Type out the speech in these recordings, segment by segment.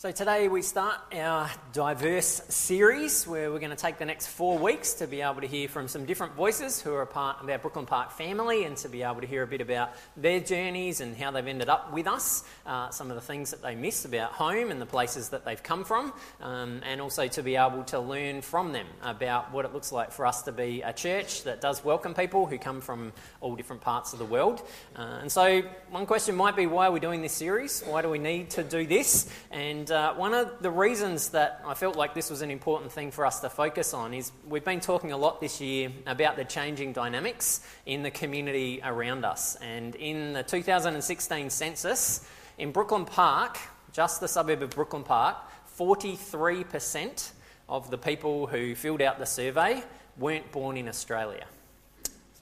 So, today we start our diverse series where we're going to take the next four weeks to be able to hear from some different voices who are a part of our Brooklyn Park family and to be able to hear a bit about their journeys and how they've ended up with us, uh, some of the things that they miss about home and the places that they've come from, um, and also to be able to learn from them about what it looks like for us to be a church that does welcome people who come from all different parts of the world. Uh, and so, one question might be why are we doing this series? Why do we need to do this? And and uh, one of the reasons that I felt like this was an important thing for us to focus on is we've been talking a lot this year about the changing dynamics in the community around us. And in the 2016 census, in Brooklyn Park, just the suburb of Brooklyn Park, 43% of the people who filled out the survey weren't born in Australia.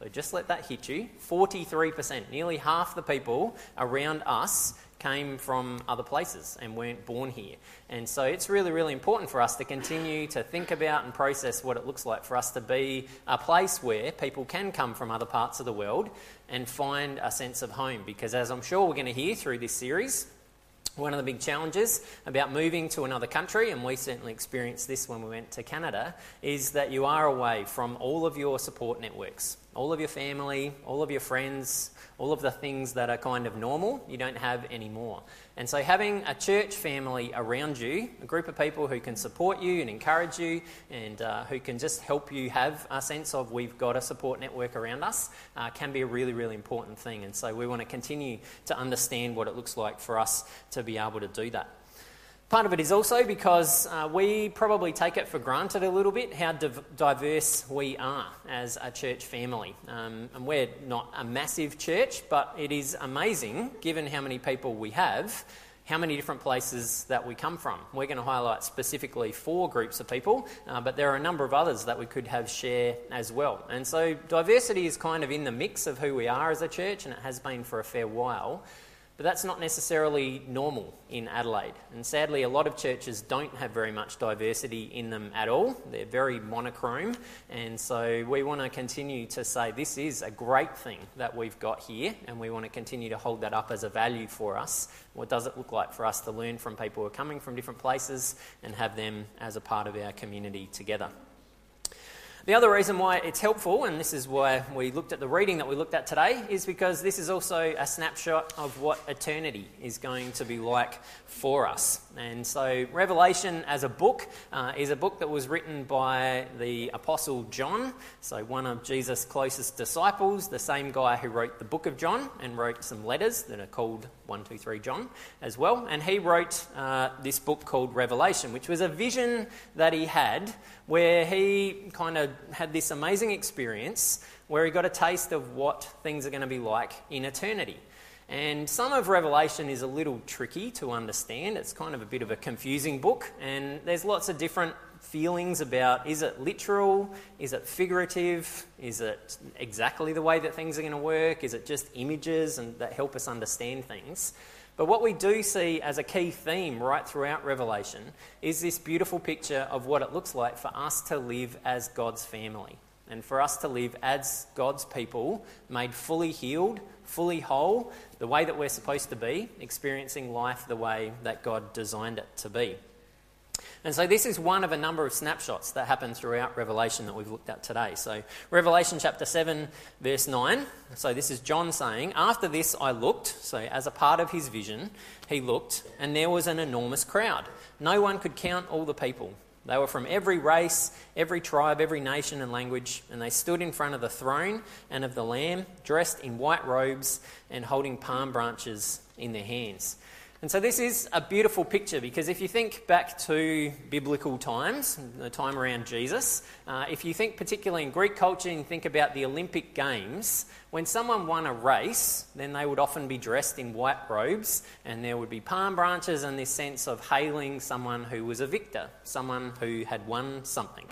So just let that hit you. 43%, nearly half the people around us came from other places and weren't born here. And so it's really, really important for us to continue to think about and process what it looks like for us to be a place where people can come from other parts of the world and find a sense of home. Because as I'm sure we're going to hear through this series, one of the big challenges about moving to another country, and we certainly experienced this when we went to Canada, is that you are away from all of your support networks, all of your family, all of your friends, all of the things that are kind of normal, you don't have anymore. And so, having a church family around you, a group of people who can support you and encourage you, and uh, who can just help you have a sense of we've got a support network around us, uh, can be a really, really important thing. And so, we want to continue to understand what it looks like for us to be able to do that. Part of it is also because uh, we probably take it for granted a little bit how div- diverse we are as a church family. Um, and we're not a massive church, but it is amazing, given how many people we have, how many different places that we come from. We're going to highlight specifically four groups of people, uh, but there are a number of others that we could have share as well. And so diversity is kind of in the mix of who we are as a church, and it has been for a fair while. But that's not necessarily normal in Adelaide. And sadly, a lot of churches don't have very much diversity in them at all. They're very monochrome. And so we want to continue to say this is a great thing that we've got here, and we want to continue to hold that up as a value for us. What does it look like for us to learn from people who are coming from different places and have them as a part of our community together? The other reason why it's helpful, and this is why we looked at the reading that we looked at today, is because this is also a snapshot of what eternity is going to be like for us. And so, Revelation as a book uh, is a book that was written by the Apostle John, so one of Jesus' closest disciples, the same guy who wrote the book of John and wrote some letters that are called 123 John as well. And he wrote uh, this book called Revelation, which was a vision that he had where he kind of had this amazing experience where he got a taste of what things are going to be like in eternity. And some of Revelation is a little tricky to understand. It's kind of a bit of a confusing book, and there's lots of different feelings about is it literal? Is it figurative? Is it exactly the way that things are going to work? Is it just images and that help us understand things? But what we do see as a key theme right throughout Revelation is this beautiful picture of what it looks like for us to live as God's family and for us to live as God's people, made fully healed, fully whole, the way that we're supposed to be, experiencing life the way that God designed it to be. And so, this is one of a number of snapshots that happen throughout Revelation that we've looked at today. So, Revelation chapter 7, verse 9. So, this is John saying, After this I looked, so as a part of his vision, he looked, and there was an enormous crowd. No one could count all the people. They were from every race, every tribe, every nation and language, and they stood in front of the throne and of the Lamb, dressed in white robes and holding palm branches in their hands. And so this is a beautiful picture because if you think back to biblical times, the time around Jesus, uh, if you think particularly in Greek culture and think about the Olympic Games, when someone won a race, then they would often be dressed in white robes and there would be palm branches and this sense of hailing someone who was a victor, someone who had won something.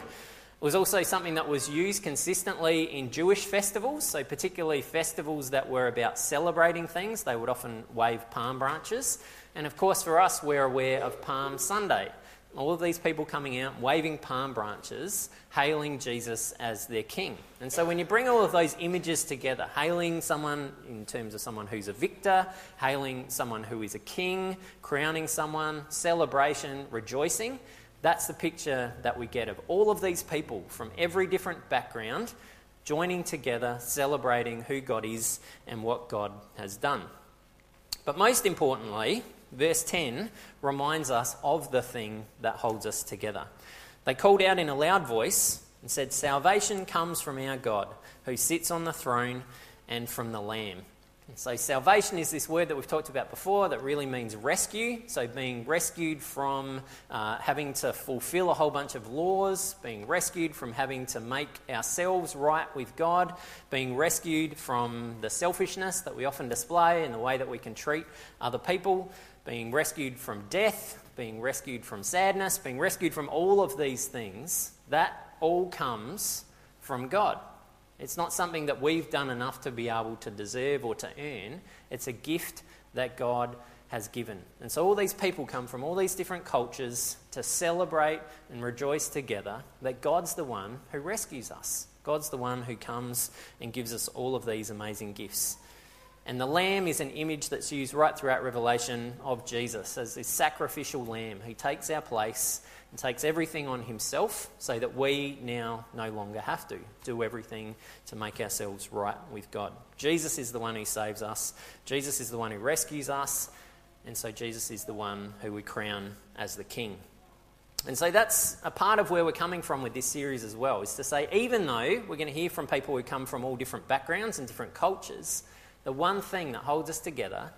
Was also something that was used consistently in Jewish festivals, so particularly festivals that were about celebrating things, they would often wave palm branches. And of course, for us, we're aware of Palm Sunday. all of these people coming out, waving palm branches, hailing Jesus as their king. And so when you bring all of those images together, hailing someone in terms of someone who's a victor, hailing someone who is a king, crowning someone, celebration, rejoicing, that's the picture that we get of all of these people from every different background joining together, celebrating who God is and what God has done. But most importantly, verse 10 reminds us of the thing that holds us together. They called out in a loud voice and said, Salvation comes from our God, who sits on the throne, and from the Lamb. So, salvation is this word that we've talked about before that really means rescue. So, being rescued from uh, having to fulfill a whole bunch of laws, being rescued from having to make ourselves right with God, being rescued from the selfishness that we often display in the way that we can treat other people, being rescued from death, being rescued from sadness, being rescued from all of these things. That all comes from God. It's not something that we've done enough to be able to deserve or to earn. It's a gift that God has given. And so all these people come from all these different cultures to celebrate and rejoice together that God's the one who rescues us. God's the one who comes and gives us all of these amazing gifts. And the lamb is an image that's used right throughout Revelation of Jesus as this sacrificial lamb who takes our place and takes everything on himself so that we now no longer have to do everything to make ourselves right with God. Jesus is the one who saves us, Jesus is the one who rescues us, and so Jesus is the one who we crown as the king. And so that's a part of where we're coming from with this series as well, is to say, even though we're going to hear from people who come from all different backgrounds and different cultures, the one thing that holds us together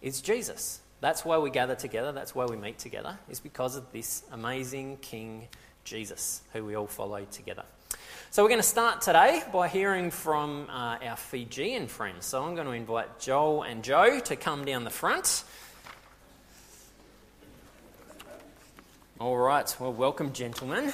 is Jesus. That's why we gather together, that's why we meet together, is because of this amazing King Jesus, who we all follow together. So, we're going to start today by hearing from uh, our Fijian friends. So, I'm going to invite Joel and Joe to come down the front. All right, well, welcome, gentlemen.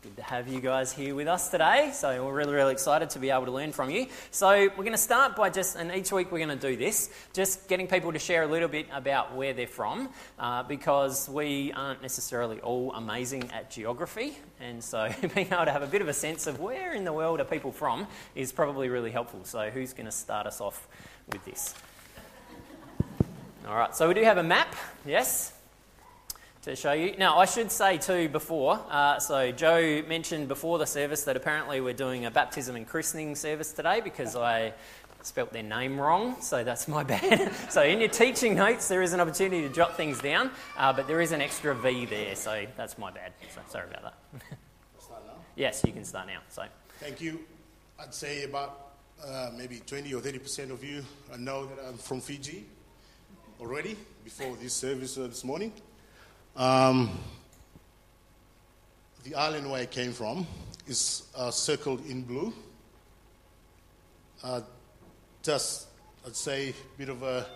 Good to have you guys here with us today. So, we're really, really excited to be able to learn from you. So, we're going to start by just, and each week we're going to do this, just getting people to share a little bit about where they're from, uh, because we aren't necessarily all amazing at geography. And so, being able to have a bit of a sense of where in the world are people from is probably really helpful. So, who's going to start us off with this? All right, so we do have a map, yes? To show you. Now, I should say too before, uh, so Joe mentioned before the service that apparently we're doing a baptism and christening service today because I spelt their name wrong, so that's my bad. so in your teaching notes, there is an opportunity to jot things down, uh, but there is an extra V there, so that's my bad. So sorry about that. yes, you can start now. So thank you. I'd say about uh, maybe 20 or 30 percent of you know that I'm from Fiji already before this service uh, this morning. Um, the island where I came from is uh, circled in blue. Uh, just, I'd say, a bit of a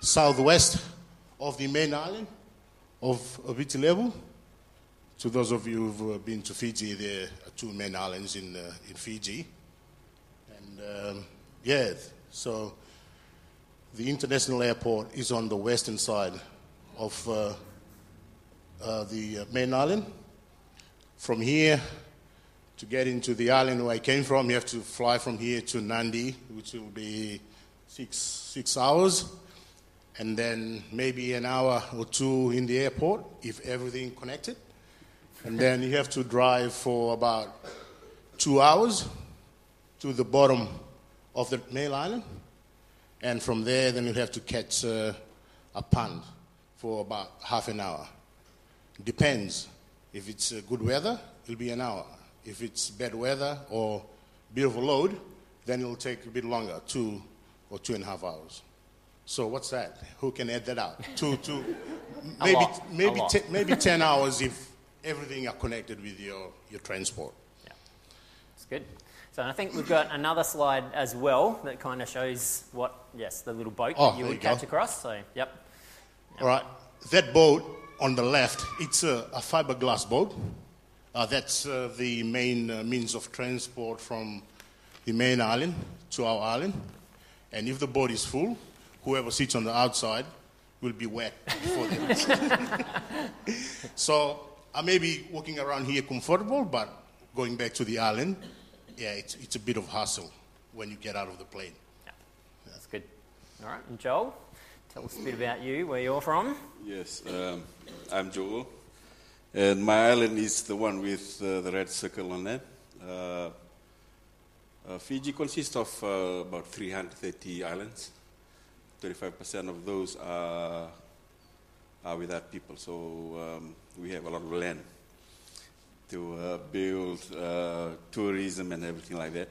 southwest of the main island of Viti Levu. To those of you who've uh, been to Fiji, there are two main islands in, uh, in Fiji. And um, yeah, so the international airport is on the western side of uh, the uh, main island. From here, to get into the island where I came from, you have to fly from here to Nadi, which will be six, six hours, and then maybe an hour or two in the airport if everything connected. And then you have to drive for about two hours to the bottom of the main island. And from there, then you have to catch uh, a punt for about half an hour. Depends. If it's uh, good weather, it'll be an hour. If it's bad weather or bit of a load, then it'll take a bit longer, two or two and a half hours. So what's that? Who can add that out? two, two, maybe, maybe, te- maybe 10 hours if everything are connected with your, your transport. Yeah, it's good. So I think we've got another slide as well that kind of shows what, yes, the little boat oh, that you would you catch go. across. So, yep. yep. All right. That boat on the left, it's a, a fiberglass boat. Uh, that's uh, the main uh, means of transport from the main island to our island. And if the boat is full, whoever sits on the outside will be wet for them. so I may be walking around here comfortable, but going back to the island, yeah, it's, it's a bit of hassle when you get out of the plane. Yeah, that's good. All right, and Joel, tell us a bit about you, where you're from. Yes, um, I'm Joel, and my island is the one with uh, the red circle on it. Uh, uh, Fiji consists of uh, about 330 islands. 35% of those are, are without people, so um, we have a lot of land to uh, build uh, tourism and everything like that.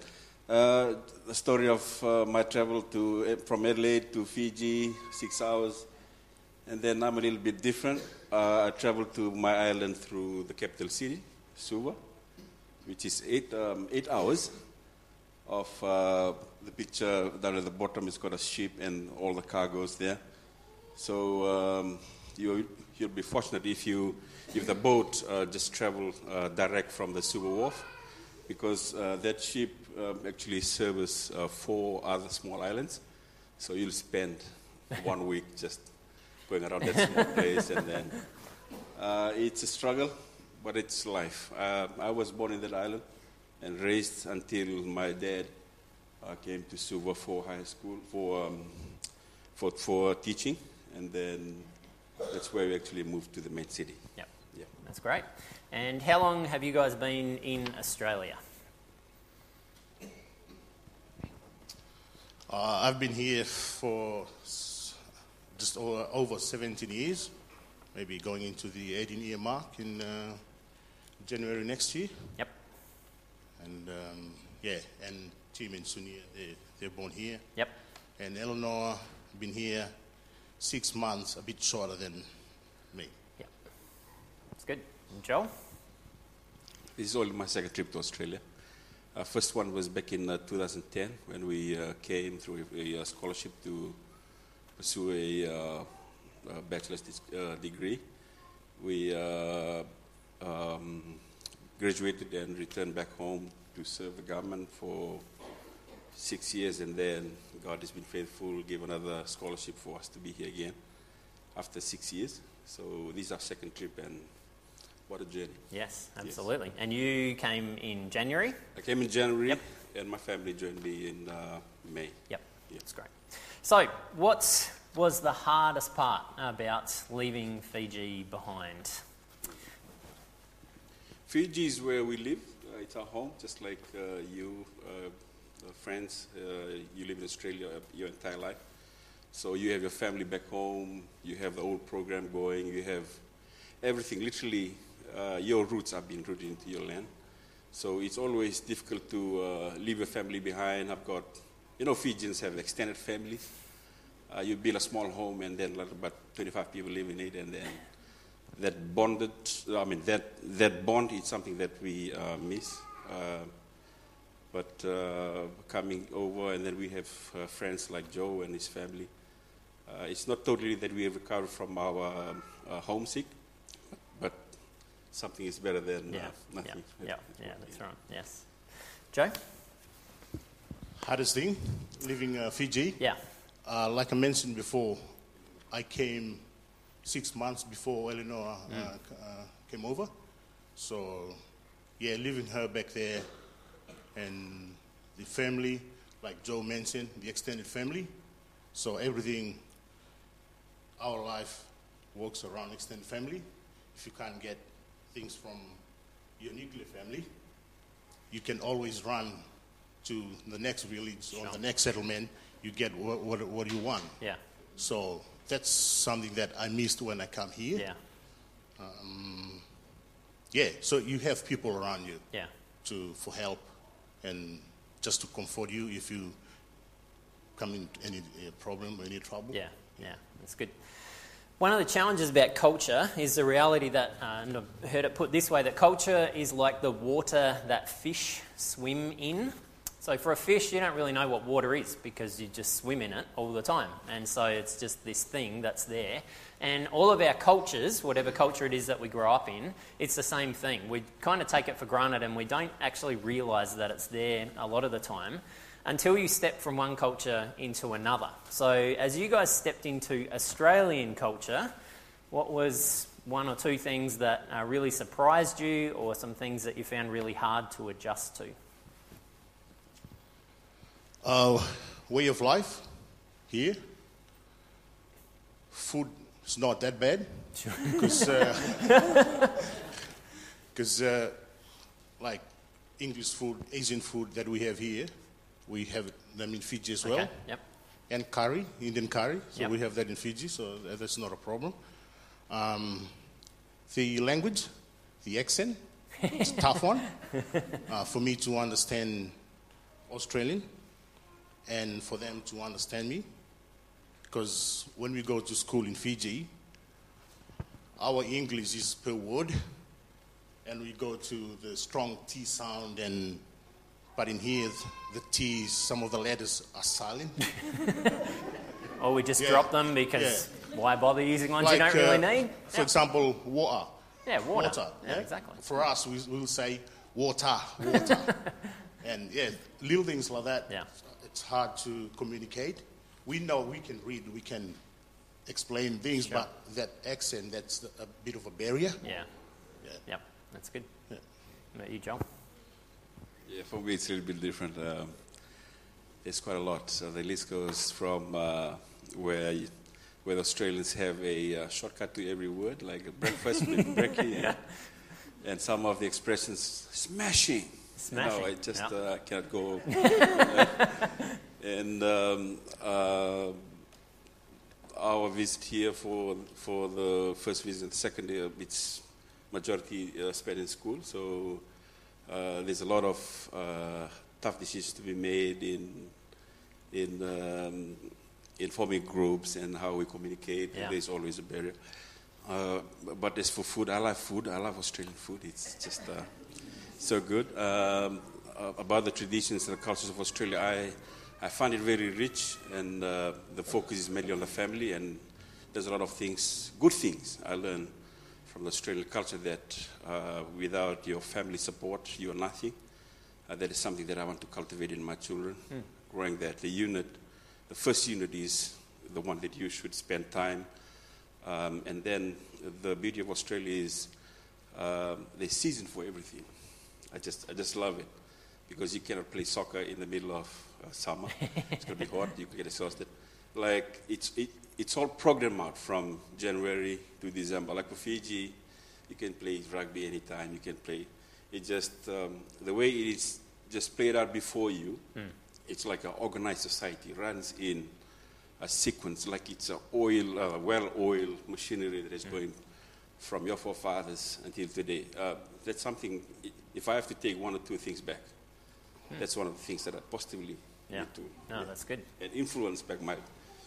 Uh, the story of uh, my travel to from Adelaide to Fiji, six hours, and then I'm a little bit different. Uh, I traveled to my island through the capital city, Suva, which is eight um, eight hours. Of uh, the picture down at the bottom is got a ship and all the cargoes there. So um, you you'll be fortunate if you if the boat uh, just travel direct from the Suva wharf, because uh, that ship um, actually service uh, four other small islands. So you'll spend one week just going around that small place, and then uh, it's a struggle, but it's life. Uh, I was born in that island and raised until my dad uh, came to Suva for high school for um, for for teaching, and then that's where we actually moved to the main city. Yep, Yeah. that's great. And how long have you guys been in Australia? Uh, I've been here for just over, over 17 years, maybe going into the 18 year mark in uh, January next year. Yep. And um, yeah, and Tim and Sunia, they, they're born here. Yep. And Eleanor, been here six months, a bit shorter than me. Yep. That's good. And Joel? This is only my second trip to Australia. Uh, first one was back in uh, 2010 when we uh, came through a, scholarship to pursue a, a bachelor's degree. We um, graduated and returned back home to serve the government for six years, and then God has been faithful, gave another scholarship for us to be here again after six years. So this is our second trip, and what a journey. Yes, absolutely. And you came in January? I came in January, Yep. and my family joined me in uh, May. Yep. Yeah. That's great. So, what was the hardest part about leaving Fiji behind? Fiji is where we live. Uh, it's our home, just like uh, you, uh, uh, friends. Uh, you live in Australia your entire life. So you have your family back home. You have the old program going. You have everything. Literally, uh, your roots have been rooted into your land. So it's always difficult to uh, leave your family behind. I've got, you know, Fijians have extended families. Uh, you build a small home, and then like about 25 people live in it, and then that bonded, I mean, that, that bond is something that we uh, miss. Uh, but uh, coming over, and then we have friends like Joe and his family. Uh, it's not totally that we have recovered from our uh, homesick, something is better than Yeah, uh, yeah, nothing. yeah, yeah, that's right. Yes. Joe? Hardest thing, leaving uh, Fiji. Yeah. Uh, like I mentioned before, I came six months before Eleanor uh, Mm. uh, came over. So, yeah, leaving her back there and the family, like Joe mentioned, the extended family. So, everything, our life works around extended family. If you can't get things from your nuclear family, you can always run to the next village or Sure. the next settlement. You get what, what, what you want. Yeah. So that's something that I missed when I come here. Yeah. Yeah, So you have people around you Yeah. to for help and just to comfort you if you come into any uh, problem or any trouble. Yeah, yeah, that's good. One of the challenges about culture is the reality that, uh, and I've heard it put this way, that culture is like the water that fish swim in. So for a fish, you don't really know what water is because you just swim in it all the time. And so it's just this thing that's there. And all of our cultures, whatever culture it is that we grow up in, it's the same thing. We kind of take it for granted and we don't actually realise that it's there a lot of the time until you step from one culture into another. So, as you guys stepped into Australian culture, what was one or two things that uh, really surprised you, or some things that you found really hard to adjust to? Uh, way of life here. Food is not that bad because because uh, like English food, Asian food that we have here, we have them in Fiji as well, Okay. Yep. and curry, Indian curry. So Yep. we have that in Fiji, so that's not a problem. Um, the language, the accent, it's a tough one uh, for me to understand Australian and for them to understand me. Because when we go to school in Fiji, our English is per word, and we go to the strong T sound, and but in here, the T's, some of the letters are silent. Or we just Yeah. drop them because why bother using ones you don't really uh, need? For Yeah. example, water. Yeah, water. Water. Yeah, exactly. For us, we will say water, water. and yeah, little things like that. Yeah. It's hard to communicate. We know we can read, we can explain things, Sure. but that accent, that's a bit of a barrier. Yeah. Yeah. Yep. That's good. Yeah. About you, Joel? Yeah, for me it's a little bit different. Um, there's quite a lot. So the list goes from uh, where you, where the Australians have a uh, shortcut to every word, like a breakfast, brekkie, and, and some of the expressions, smashing. Smashing, No, I just yeah. uh, can't go. and um, uh, our visit here for for the first visit second year, it's majority uh, spent in school. So uh, there's a lot of uh, tough decisions to be made in in um, in forming groups and how we communicate. Yeah. There's always a barrier. Uh, but as for food, I love food. I love Australian food. It's just uh, so good. Um, uh, about the traditions and the cultures of Australia, I, I find it very rich, and uh, the focus is mainly on the family. And there's a lot of things, good things, I learn from the Australian culture that uh, without your family support, you are nothing. Uh, that is something that I want to cultivate in my children. Growing that, the unit, the first unit is the one that you should spend time. Um, and then the beauty of Australia is um, there's season for everything. I just, I just love it because you cannot play soccer in the middle of uh, summer. it's going to be hot. You can get exhausted. Like it's, it, it's all programmed out from January to December. Like for Fiji, you can play rugby anytime. You can play. It just um, the way it is just played out before you. It's like an organized society. Runs in a sequence, like it's a oil, uh, well-oiled machinery that is going from your forefathers until today. Uh, that's something. If I have to take one or two things back, that's one of the things that I positively Yeah. need to No, that's good. and influence back my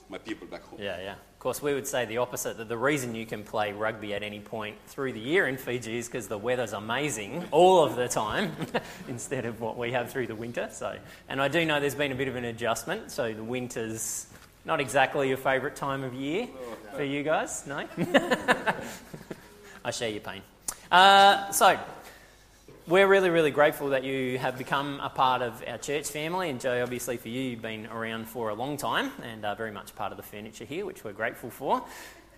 my people back home. Yeah, yeah. Of course, we would say the opposite that the reason you can play rugby at any point through the year in Fiji is because the weather's amazing all of the time instead of what we have through the winter. So, and I do know there's been a bit of an adjustment. So the winter's not exactly your favourite time of year for you guys, no? I share your pain. Uh, so, we're really, really grateful that you have become a part of our church family. And Joe, obviously for you, you've been around for a long time and are very much part of the furniture here, which we're grateful for.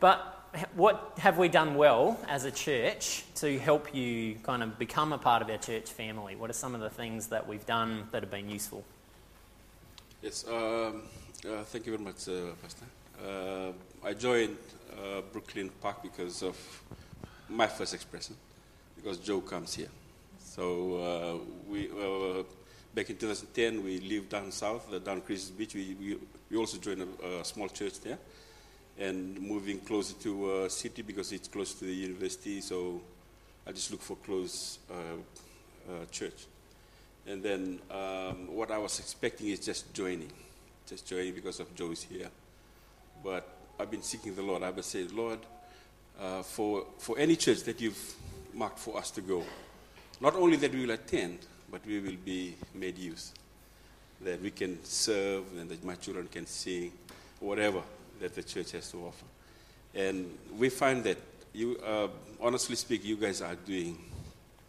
But what have we done well as a church to help you kind of become a part of our church family? What are some of the things that we've done that have been useful? Yes, um, uh, thank you very much, uh, Pastor. Uh, I joined uh, Brooklyn Park because of my first expression, because Joe comes here. So uh, we uh, back in 2010 we lived down south, uh, down Christies Beach. We, we, we also joined a, a small church there, and moving closer to uh, city because it's close to the university. So I just look for close church. And then um, what I was expecting is just joining, just joining because of Joe's here. But I've been seeking the Lord. I've been saying, Lord, uh, for, for any church that you've marked for us to go, not only that we will attend, but we will be made use. That we can serve and that my children can sing, whatever that the church has to offer. And we find that you, uh, honestly speak, you guys are doing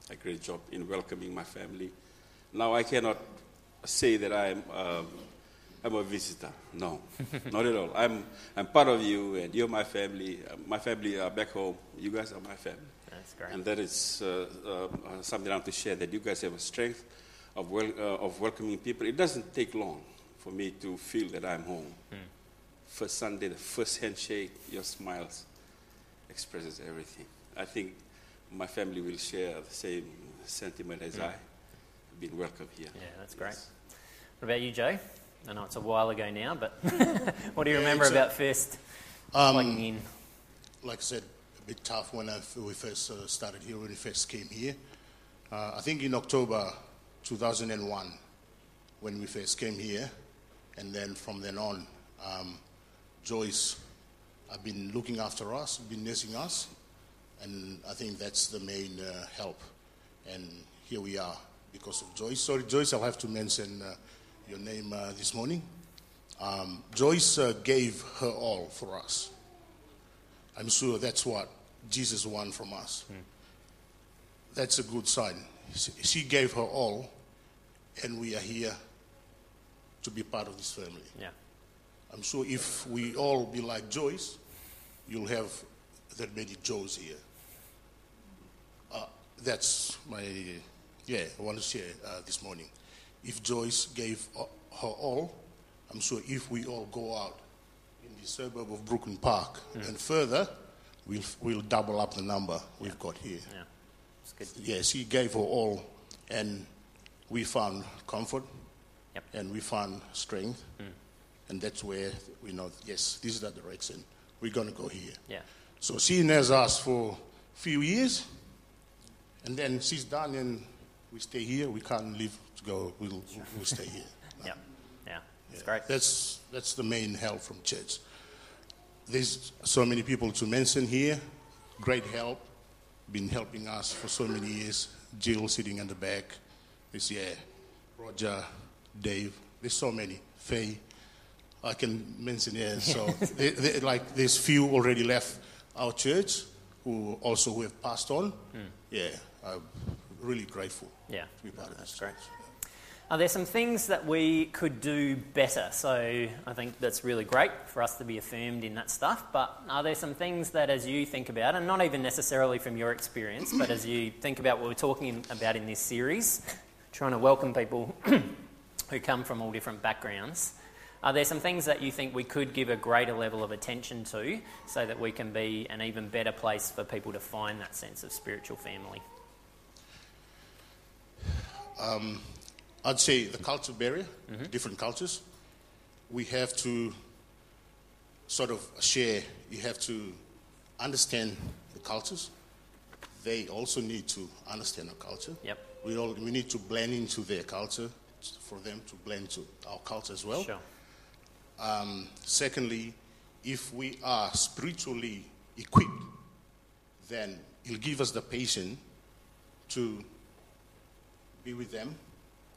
a great job in welcoming my family. Now I cannot say that I'm, um, I'm a visitor. No, not at all. I'm, I'm part of you, and you're my family. Uh, my family are back home. You guys are my family. That's great. And that is uh, uh, something I want to share that you guys have a strength of, wel- uh, of welcoming people. It doesn't take long for me to feel that I'm home. First Sunday, the first handshake, your smiles expresses everything. I think my family will share the same sentiment as I. have Been welcome here. Yeah, that's great. Yes. What about you, Joe? I know it's a while ago now, but what do you Yeah, remember it's a- about first Um, plugging in? like I said, a bit tough when I, we first uh, started here, when we first came here. Uh, I think in October 2001, when we first came here, and then from then on, um, Joyce have been looking after us, been nursing us, and I think that's the main uh, help. And here we are because of Joyce. Sorry, Joyce, I'll have to mention uh, your name uh, this morning. Um, Joyce uh, gave her all for us. I'm sure that's what Jesus won from us. That's a good sign. She- gave her all, and we are here to be part of this family. Yeah, I'm sure if we all be like Joyce, you'll have that many Joes here. Uh, that's my, yeah, I want to share uh, this morning. If Joyce gave uh, her all, I'm sure if we all go out the suburb of Brooklyn Park and further, we'll, we'll double up the number we've got here. yeah. Yes, he gave her all, and we found comfort, Yep. and we found strength, and that's where we know, yes, this is the direction we're going to go here. Yeah, So she knows us for a few years, and then she's done, and we stay here. We can't leave to go. We'll, we'll stay here. yeah, yeah. Yeah. great. That's that's the main help from church. There's so many people to mention here. Great help, been helping us for so many years. Jill sitting in the back. This yeah, Roger, Dave. There's so many. Faye. I can mention here. So they, they, like there's few already left our church who also who have passed on. Hmm. Yeah, I'm really grateful Yeah, to be part of that's this. great. Are there some things that we could do better? So I think that's really great for us to be affirmed in that stuff. But are there some things that, as you think about, and not even necessarily from your experience, but as you think about what we're talking about in this series, trying to welcome people who come from all different backgrounds, are there some things that you think we could give a greater level of attention to so that we can be an even better place for people to find that sense of spiritual family? Um, I'd say the culture barrier, different cultures. We have to sort of share, you have to understand the cultures. They also need to understand our culture. Yep. We, all, we need to blend into their culture for them to blend to our culture as well. Sure. Um, secondly, if we are spiritually equipped, then it'll give us the patience to be with them.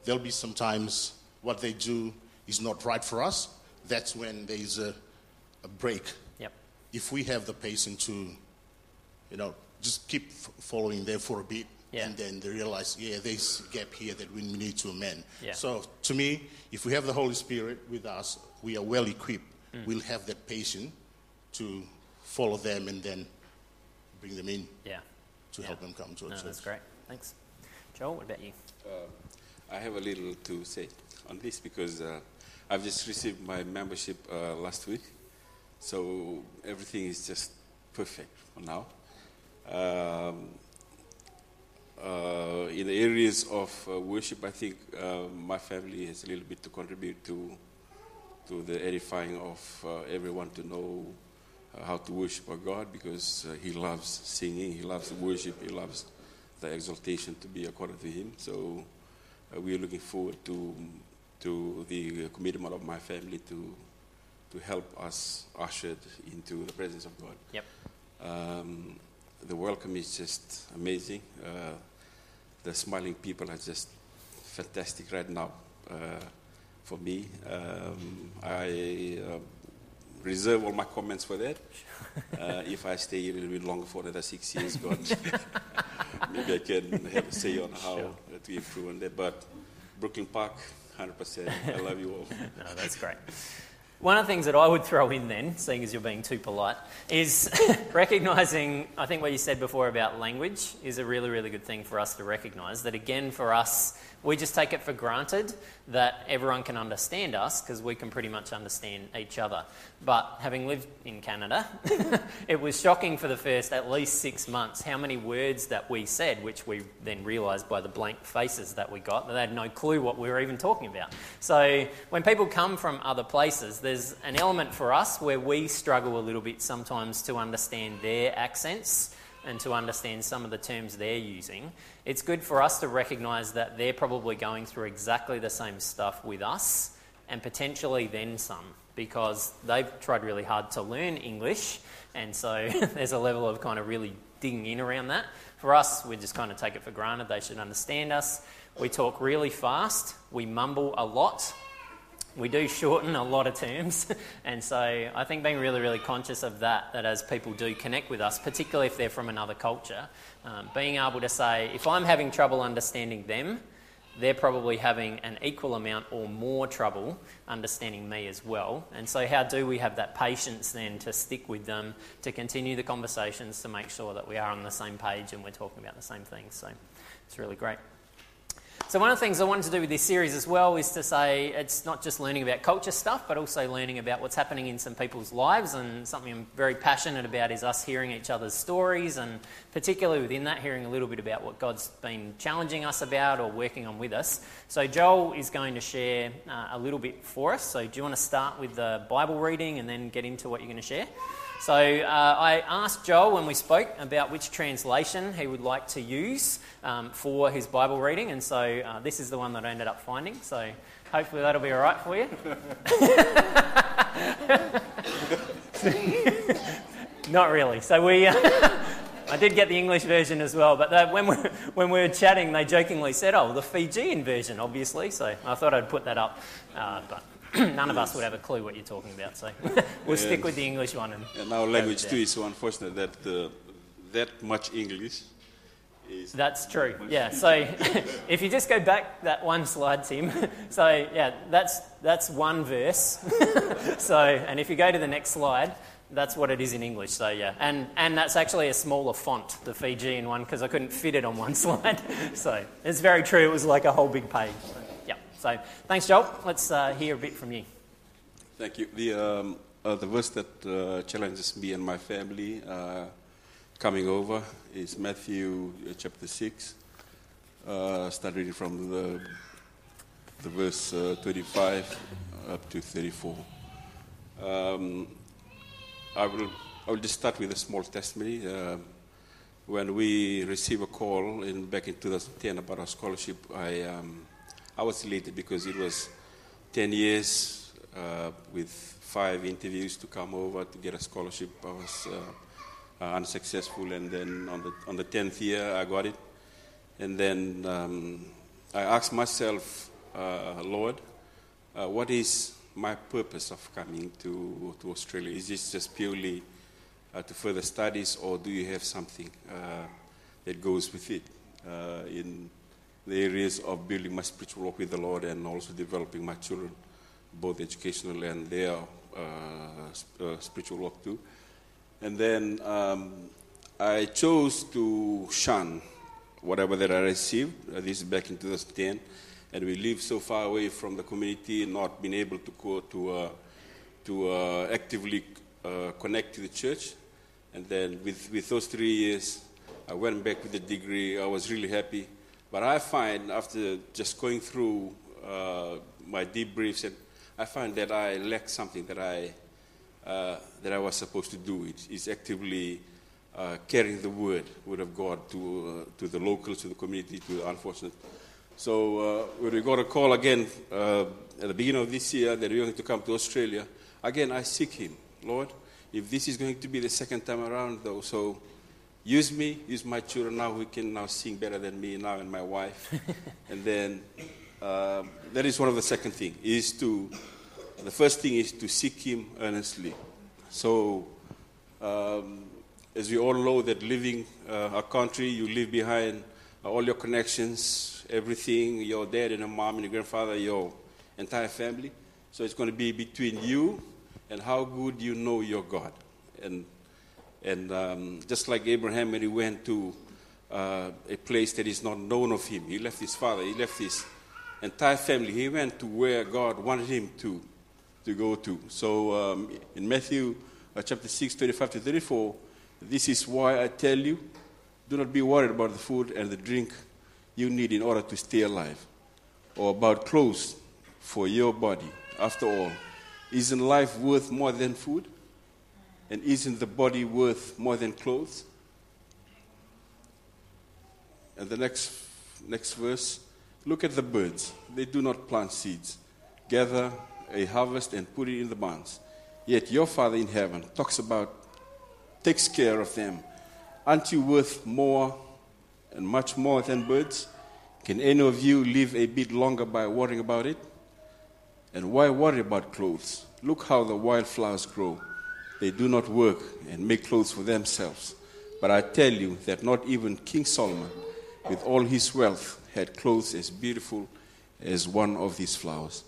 There'll be sometimes what they do is not right for us. That's when there's a, a break. Yep. If we have the patience to, you know, just keep f- following them for a bit, Yeah. and then they realize, yeah, there's a gap here that we need to amend. Yeah. So to me, if we have the Holy Spirit with us, we are well equipped. Mm. We'll have that patience to follow them and then bring them in Yeah. to help them come to a No, church. that's great. Thanks. Joel, what about you? Uh, I have a little to say on this because uh, I've just received my membership uh, last week, so everything is just perfect for now. Um, uh, in the areas of uh, worship, I think uh, my family has a little bit to contribute to to the edifying of uh, everyone to know how to worship our God because He loves singing, He loves worship, He loves the exaltation to be according to Him. So we are looking forward to to the commitment of my family to to help us ushered into the presence of God. Yep. Um, the welcome is just amazing. Uh, the smiling people are just fantastic right now uh, for me. Um, I uh, reserve all my comments for that. Uh, if I stay a little bit longer for another six years, God, maybe I can have a say on how Sure. to improve on that. But Brooklyn Park, 100%. I love you all. No, that's great. One of the things that I would throw in then, seeing as you're being too polite, is recognizing, I think what you said before about language is a really, really good thing for us to recognize. That again, for us, we just take it for granted that everyone can understand us because we can pretty much understand each other. But having lived in Canada, it was shocking for the first at least six months how many words that we said, which we then realised by the blank faces that we got, that they had no clue what we were even talking about. So when people come from other places, there's an element for us where we struggle a little bit sometimes to understand their accents and to understand some of the terms they're using, it's good for us to recognize that they're probably going through exactly the same stuff with us and potentially then some because they've tried really hard to learn English and so there's a level of kind of really digging in around that. For us, we just kind of take it for granted they should understand us. We talk really fast, we mumble a lot, we do shorten a lot of terms. and so I think being really, really conscious of that, that as people do connect with us, particularly if they're from another culture, um, being able to say, if I'm having trouble understanding them, they're probably having an equal amount or more trouble understanding me as well. And so, how do we have that patience then to stick with them, to continue the conversations, to make sure that we are on the same page and we're talking about the same things? So, it's really great. So, one of the things I wanted to do with this series as well is to say it's not just learning about culture stuff, but also learning about what's happening in some people's lives. And something I'm very passionate about is us hearing each other's stories, and particularly within that, hearing a little bit about what God's been challenging us about or working on with us. So, Joel is going to share uh, a little bit for us. So, do you want to start with the Bible reading and then get into what you're going to share? So uh, I asked Joel when we spoke about which translation he would like to use um, for his Bible reading, and so uh, this is the one that I ended up finding. So hopefully that'll be all right for you. Not really. So we. Uh, I did get the English version as well, but they, when, we, when we were chatting, they jokingly said, "Oh, the Fijian version, obviously." So I thought I'd put that up, uh, but none of us would have a clue what you're talking about. So we'll stick with the English one. And, and our language too is so unfortunate that uh, that much English. Is that's true. Yeah. So if you just go back that one slide, Tim. So yeah, that's that's one verse. so and if you go to the next slide, that's what it is in English. So yeah, and and that's actually a smaller font, the Fijian one, because I couldn't fit it on one slide. So it's very true. It was like a whole big page. So thanks, Joel. Let's uh, hear a bit from you. Thank you. The, um, uh, the verse that uh, challenges me and my family uh, coming over is Matthew uh, chapter 6, uh, starting from the, the verse 25 up to 34. Um, I, will, I will just start with a small testimony. when we received a call in, back in 2010 about our scholarship, I um, I was elated because it was 10 years uh, with five interviews to come over to get a scholarship. I was uh, uh, unsuccessful, and then on the, on the 10th year, I got it. And then um, I asked myself, uh, Lord, uh, what is my purpose of coming to, to Australia? Is this just purely uh, to further studies, or do you have something that goes with it? in the areas of building my spiritual walk with the Lord and also developing my children, both educational and their uh, uh, spiritual walk too. And then um, I chose to shun whatever that I received. Uh, this is back in 2010, and we lived so far away from the community, not being able to go to uh, to uh, actively uh, connect to the church. And then with with those three years, I went back with the degree. I was really happy but I find after just going through uh, my debriefs, and I find that I lack something that I uh, that I was supposed to do. It is actively uh, carrying the word, word of God to uh, to the locals, to the community, to the unfortunate. So uh, when we got a call again uh, at the beginning of this year that we are going to come to Australia, again I seek Him, Lord. If this is going to be the second time around, though, so use me, use my children now who can now sing better than me now and my wife. and then um, that is one of the second thing is to, the first thing is to seek him earnestly. So um, as we all know that living uh, a country, you leave behind uh, all your connections, everything, your dad and your mom and your grandfather, your, entire family. So it's going to be between you and how good you know your God. And, and um, just like Abraham, when he went to uh, a place that is not known of him, he left his father, he left his entire family. He went to where God wanted him to, to go to. So um, in Matthew uh, chapter 6, 35 to 34, this is why I tell you do not be worried about the food and the drink you need in order to stay alive, or about clothes for your body. After all, isn't life worth more than food? And isn't the body worth more than clothes? And the next, next verse look at the birds. They do not plant seeds, gather a harvest, and put it in the barns. Yet your Father in heaven talks about, takes care of them. Aren't you worth more and much more than birds? Can any of you live a bit longer by worrying about it? And why worry about clothes? Look how the wildflowers grow. They do not work and make clothes for themselves. But I tell you that not even King Solomon, with all his wealth, had clothes as beautiful as one of these flowers.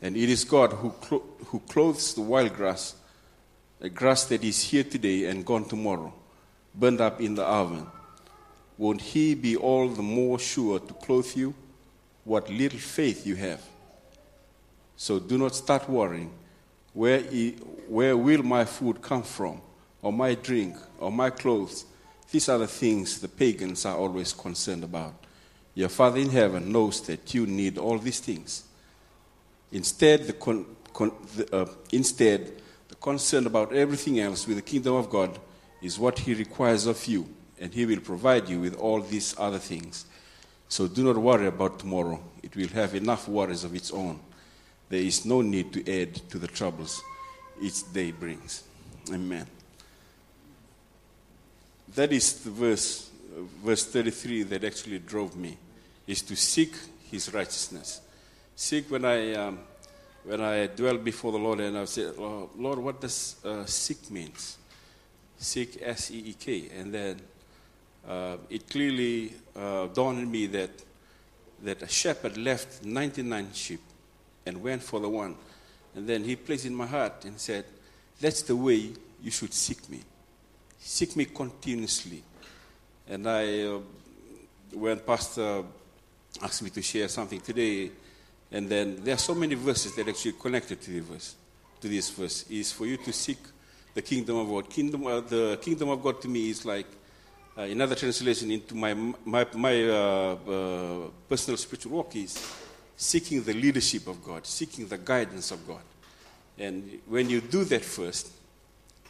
And it is God who, clo- who clothes the wild grass, a grass that is here today and gone tomorrow, burned up in the oven. Won't He be all the more sure to clothe you? What little faith you have. So do not start worrying. Where, where will my food come from? Or my drink? Or my clothes? These are the things the pagans are always concerned about. Your Father in heaven knows that you need all these things. Instead, the, con, con, the, uh, instead, the concern about everything else with the kingdom of God is what He requires of you, and He will provide you with all these other things. So do not worry about tomorrow, it will have enough worries of its own. There is no need to add to the troubles each day brings. Amen. That is the verse, verse 33 that actually drove me, is to seek his righteousness. Seek when I, um, when I dwell before the Lord and I say, oh, Lord, what does uh, seek means? Seek, S-E-E-K. And then uh, it clearly uh, dawned on me that, that a shepherd left 99 sheep and went for the one. And then he placed in my heart and said, That's the way you should seek me. Seek me continuously. And I, uh, when Pastor asked me to share something today, and then there are so many verses that actually connected to this verse. To this verse is for you to seek the kingdom of God. Kingdom, uh, the kingdom of God to me is like uh, another translation into my my, my uh, uh personal spiritual walk is seeking the leadership of God, seeking the guidance of God. And when you do that first,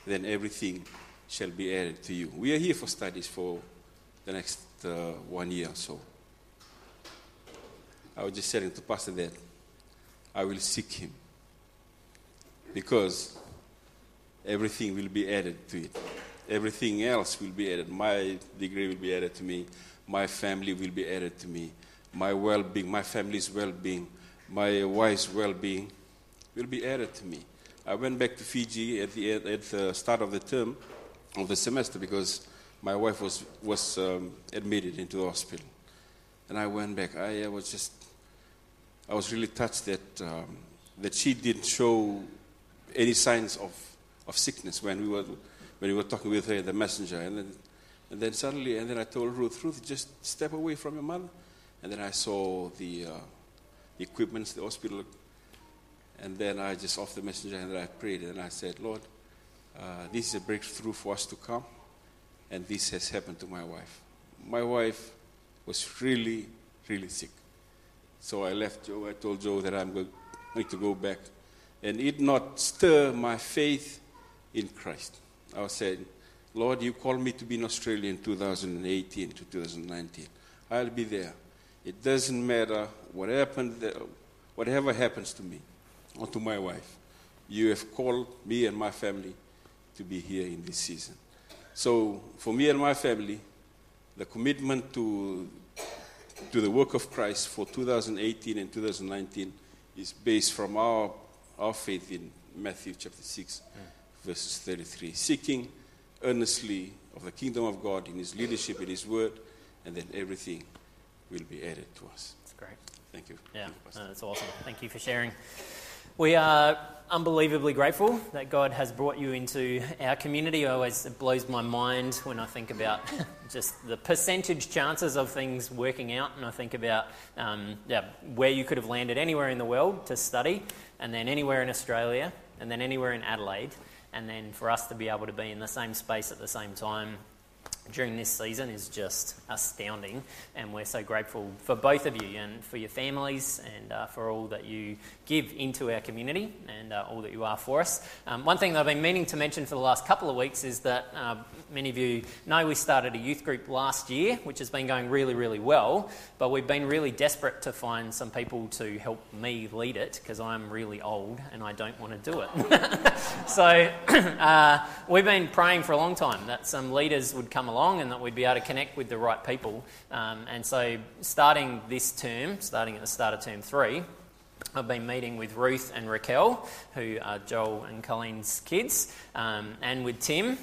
then everything shall be added to you. We are here for studies for the next uh, one year or so. I was just saying to Pastor that I will seek him because everything will be added to it. Everything else will be added. My degree will be added to me. My family will be added to me my well being, my family's well being, my wife's well being will be added to me. I went back to Fiji at the, at the start of the term, of the semester, because my wife was, was um, admitted into the hospital. And I went back. I, I, was just, I was really touched that, um, that she didn't show any signs of, of sickness when we were, when we were talking with her, the messenger. And then, and then suddenly, and then I told Ruth, Ruth, just step away from your mother. And then I saw the, uh, the equipment, the hospital. And then I just off the messenger and I prayed and I said, Lord, uh, this is a breakthrough for us to come. And this has happened to my wife. My wife was really, really sick. So I left Joe. I told Joe that I'm going to go back. And it not stir my faith in Christ. I was saying, Lord, you called me to be in Australia in 2018 to 2019. I'll be there. It doesn't matter what happened, whatever happens to me or to my wife. You have called me and my family to be here in this season. So, for me and my family, the commitment to, to the work of Christ for 2018 and 2019 is based from our, our faith in Matthew chapter 6, mm. verses 33. Seeking earnestly of the kingdom of God in His leadership, in His word, and then everything will be added to us. That's great. Thank you. Yeah, Thank you, no, that's awesome. Thank you for sharing. We are unbelievably grateful that God has brought you into our community. Always it blows my mind when I think about just the percentage chances of things working out, and I think about um, yeah, where you could have landed anywhere in the world to study, and then anywhere in Australia, and then anywhere in Adelaide, and then for us to be able to be in the same space at the same time during this season is just astounding, and we're so grateful for both of you and for your families and uh, for all that you give into our community and uh, all that you are for us. Um, one thing that I've been meaning to mention for the last couple of weeks is that uh, many of you know we started a youth group last year, which has been going really, really well, but we've been really desperate to find some people to help me lead it because I'm really old and I don't want to do it. so uh, we've been praying for a long time that some leaders would come along and that we'd be able to connect with the right people. Um, and so, starting this term, starting at the start of term three, I've been meeting with Ruth and Raquel, who are Joel and Colleen's kids, um, and with Tim,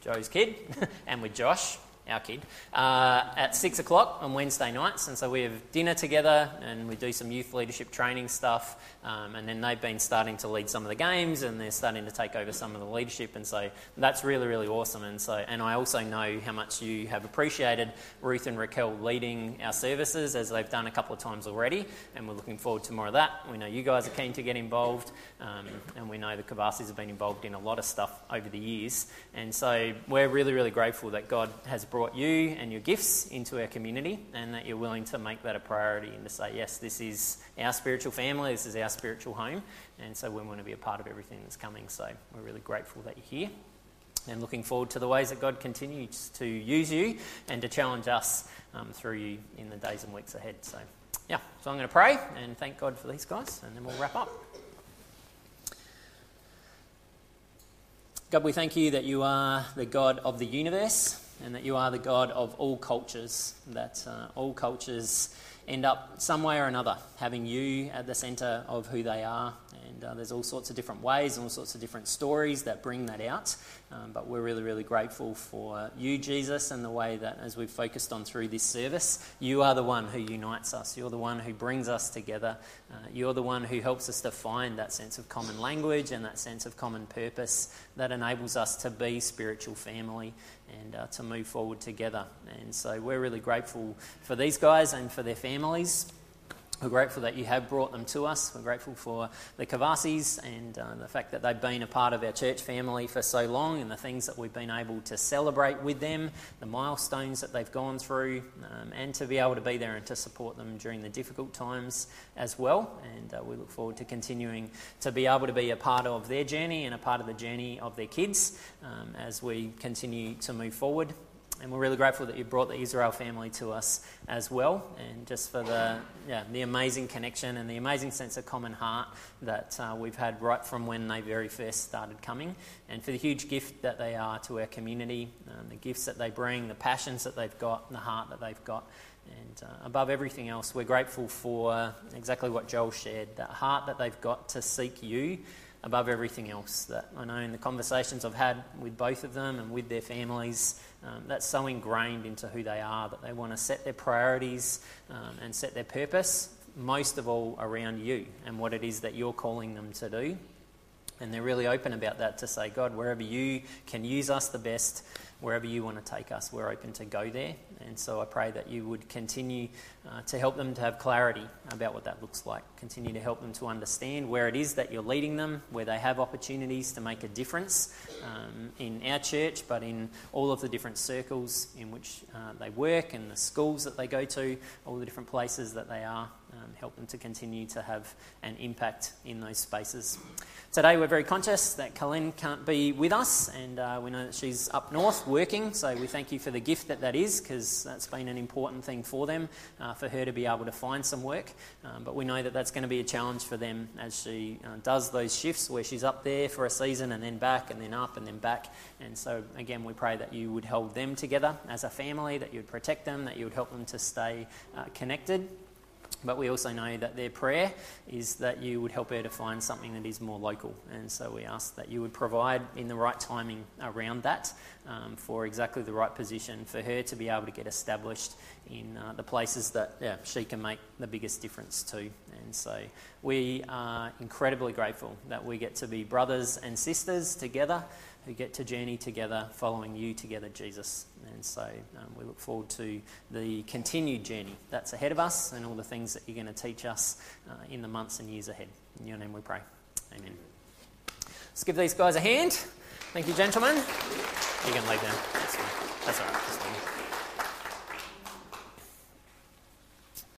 Joe's kid, and with Josh, our kid, uh, at six o'clock on Wednesday nights. And so we have dinner together and we do some youth leadership training stuff. Um, and then they've been starting to lead some of the games and they're starting to take over some of the leadership. And so that's really, really awesome. And so, and I also know how much you have appreciated Ruth and Raquel leading our services as they've done a couple of times already. And we're looking forward to more of that. We know you guys are keen to get involved. Um, and we know the Kavasis have been involved in a lot of stuff over the years. And so we're really, really grateful that God has brought you and your gifts into our community and that you're willing to make that a priority and to say, yes, this is our spiritual family, this is our spiritual home, and so we want to be a part of everything that's coming. So we're really grateful that you're here and looking forward to the ways that God continues to use you and to challenge us um, through you in the days and weeks ahead. So, yeah, so I'm going to pray and thank God for these guys, and then we'll wrap up. God, we thank you that you are the God of the universe and that you are the God of all cultures, that uh, all cultures end up some way or another having you at the centre of who they are. And uh, there's all sorts of different ways and all sorts of different stories that bring that out. Um, but we're really, really grateful for you, Jesus, and the way that as we've focused on through this service, you are the one who unites us. You're the one who brings us together. Uh, you're the one who helps us to find that sense of common language and that sense of common purpose that enables us to be spiritual family and uh, to move forward together. And so we're really grateful for these guys and for their families. We're grateful that you have brought them to us. We're grateful for the Kavasis and uh, the fact that they've been a part of our church family for so long and the things that we've been able to celebrate with them, the milestones that they've gone through, um, and to be able to be there and to support them during the difficult times as well. And uh, we look forward to continuing to be able to be a part of their journey and a part of the journey of their kids um, as we continue to move forward and we're really grateful that you brought the Israel family to us as well, and just for the yeah, the amazing connection and the amazing sense of common heart that uh, we've had right from when they very first started coming, and for the huge gift that they are to our community, um, the gifts that they bring, the passions that they've got, the heart that they've got. And uh, above everything else, we're grateful for exactly what Joel shared that heart that they've got to seek you above everything else. That I know in the conversations I've had with both of them and with their families, um, that's so ingrained into who they are that they want to set their priorities um, and set their purpose, most of all around you and what it is that you're calling them to do. And they're really open about that to say, God, wherever you can use us the best, wherever you want to take us, we're open to go there. And so I pray that you would continue uh, to help them to have clarity about what that looks like. Continue to help them to understand where it is that you're leading them, where they have opportunities to make a difference um, in our church, but in all of the different circles in which uh, they work and the schools that they go to, all the different places that they are. Um, help them to continue to have an impact in those spaces. Today, we're very conscious that Colleen can't be with us, and uh, we know that she's up north working, so we thank you for the gift that that is, because that's been an important thing for them, uh, for her to be able to find some work. Um, but we know that that's going to be a challenge for them as she uh, does those shifts where she's up there for a season and then back and then up and then back. And so, again, we pray that you would hold them together as a family, that you would protect them, that you would help them to stay uh, connected But we also know that their prayer is that you would help her to find something that is more local. And so we ask that you would provide in the right timing around that um, for exactly the right position for her to be able to get established in uh, the places that yeah, she can make the biggest difference to. And so we are incredibly grateful that we get to be brothers and sisters together who get to journey together, following you together, Jesus. And so um, we look forward to the continued journey that's ahead of us and all the things that you're going to teach us uh, in the months and years ahead. In your name we pray. Amen. Let's give these guys a hand. Thank you, gentlemen. You can leave now. That's, That's all right.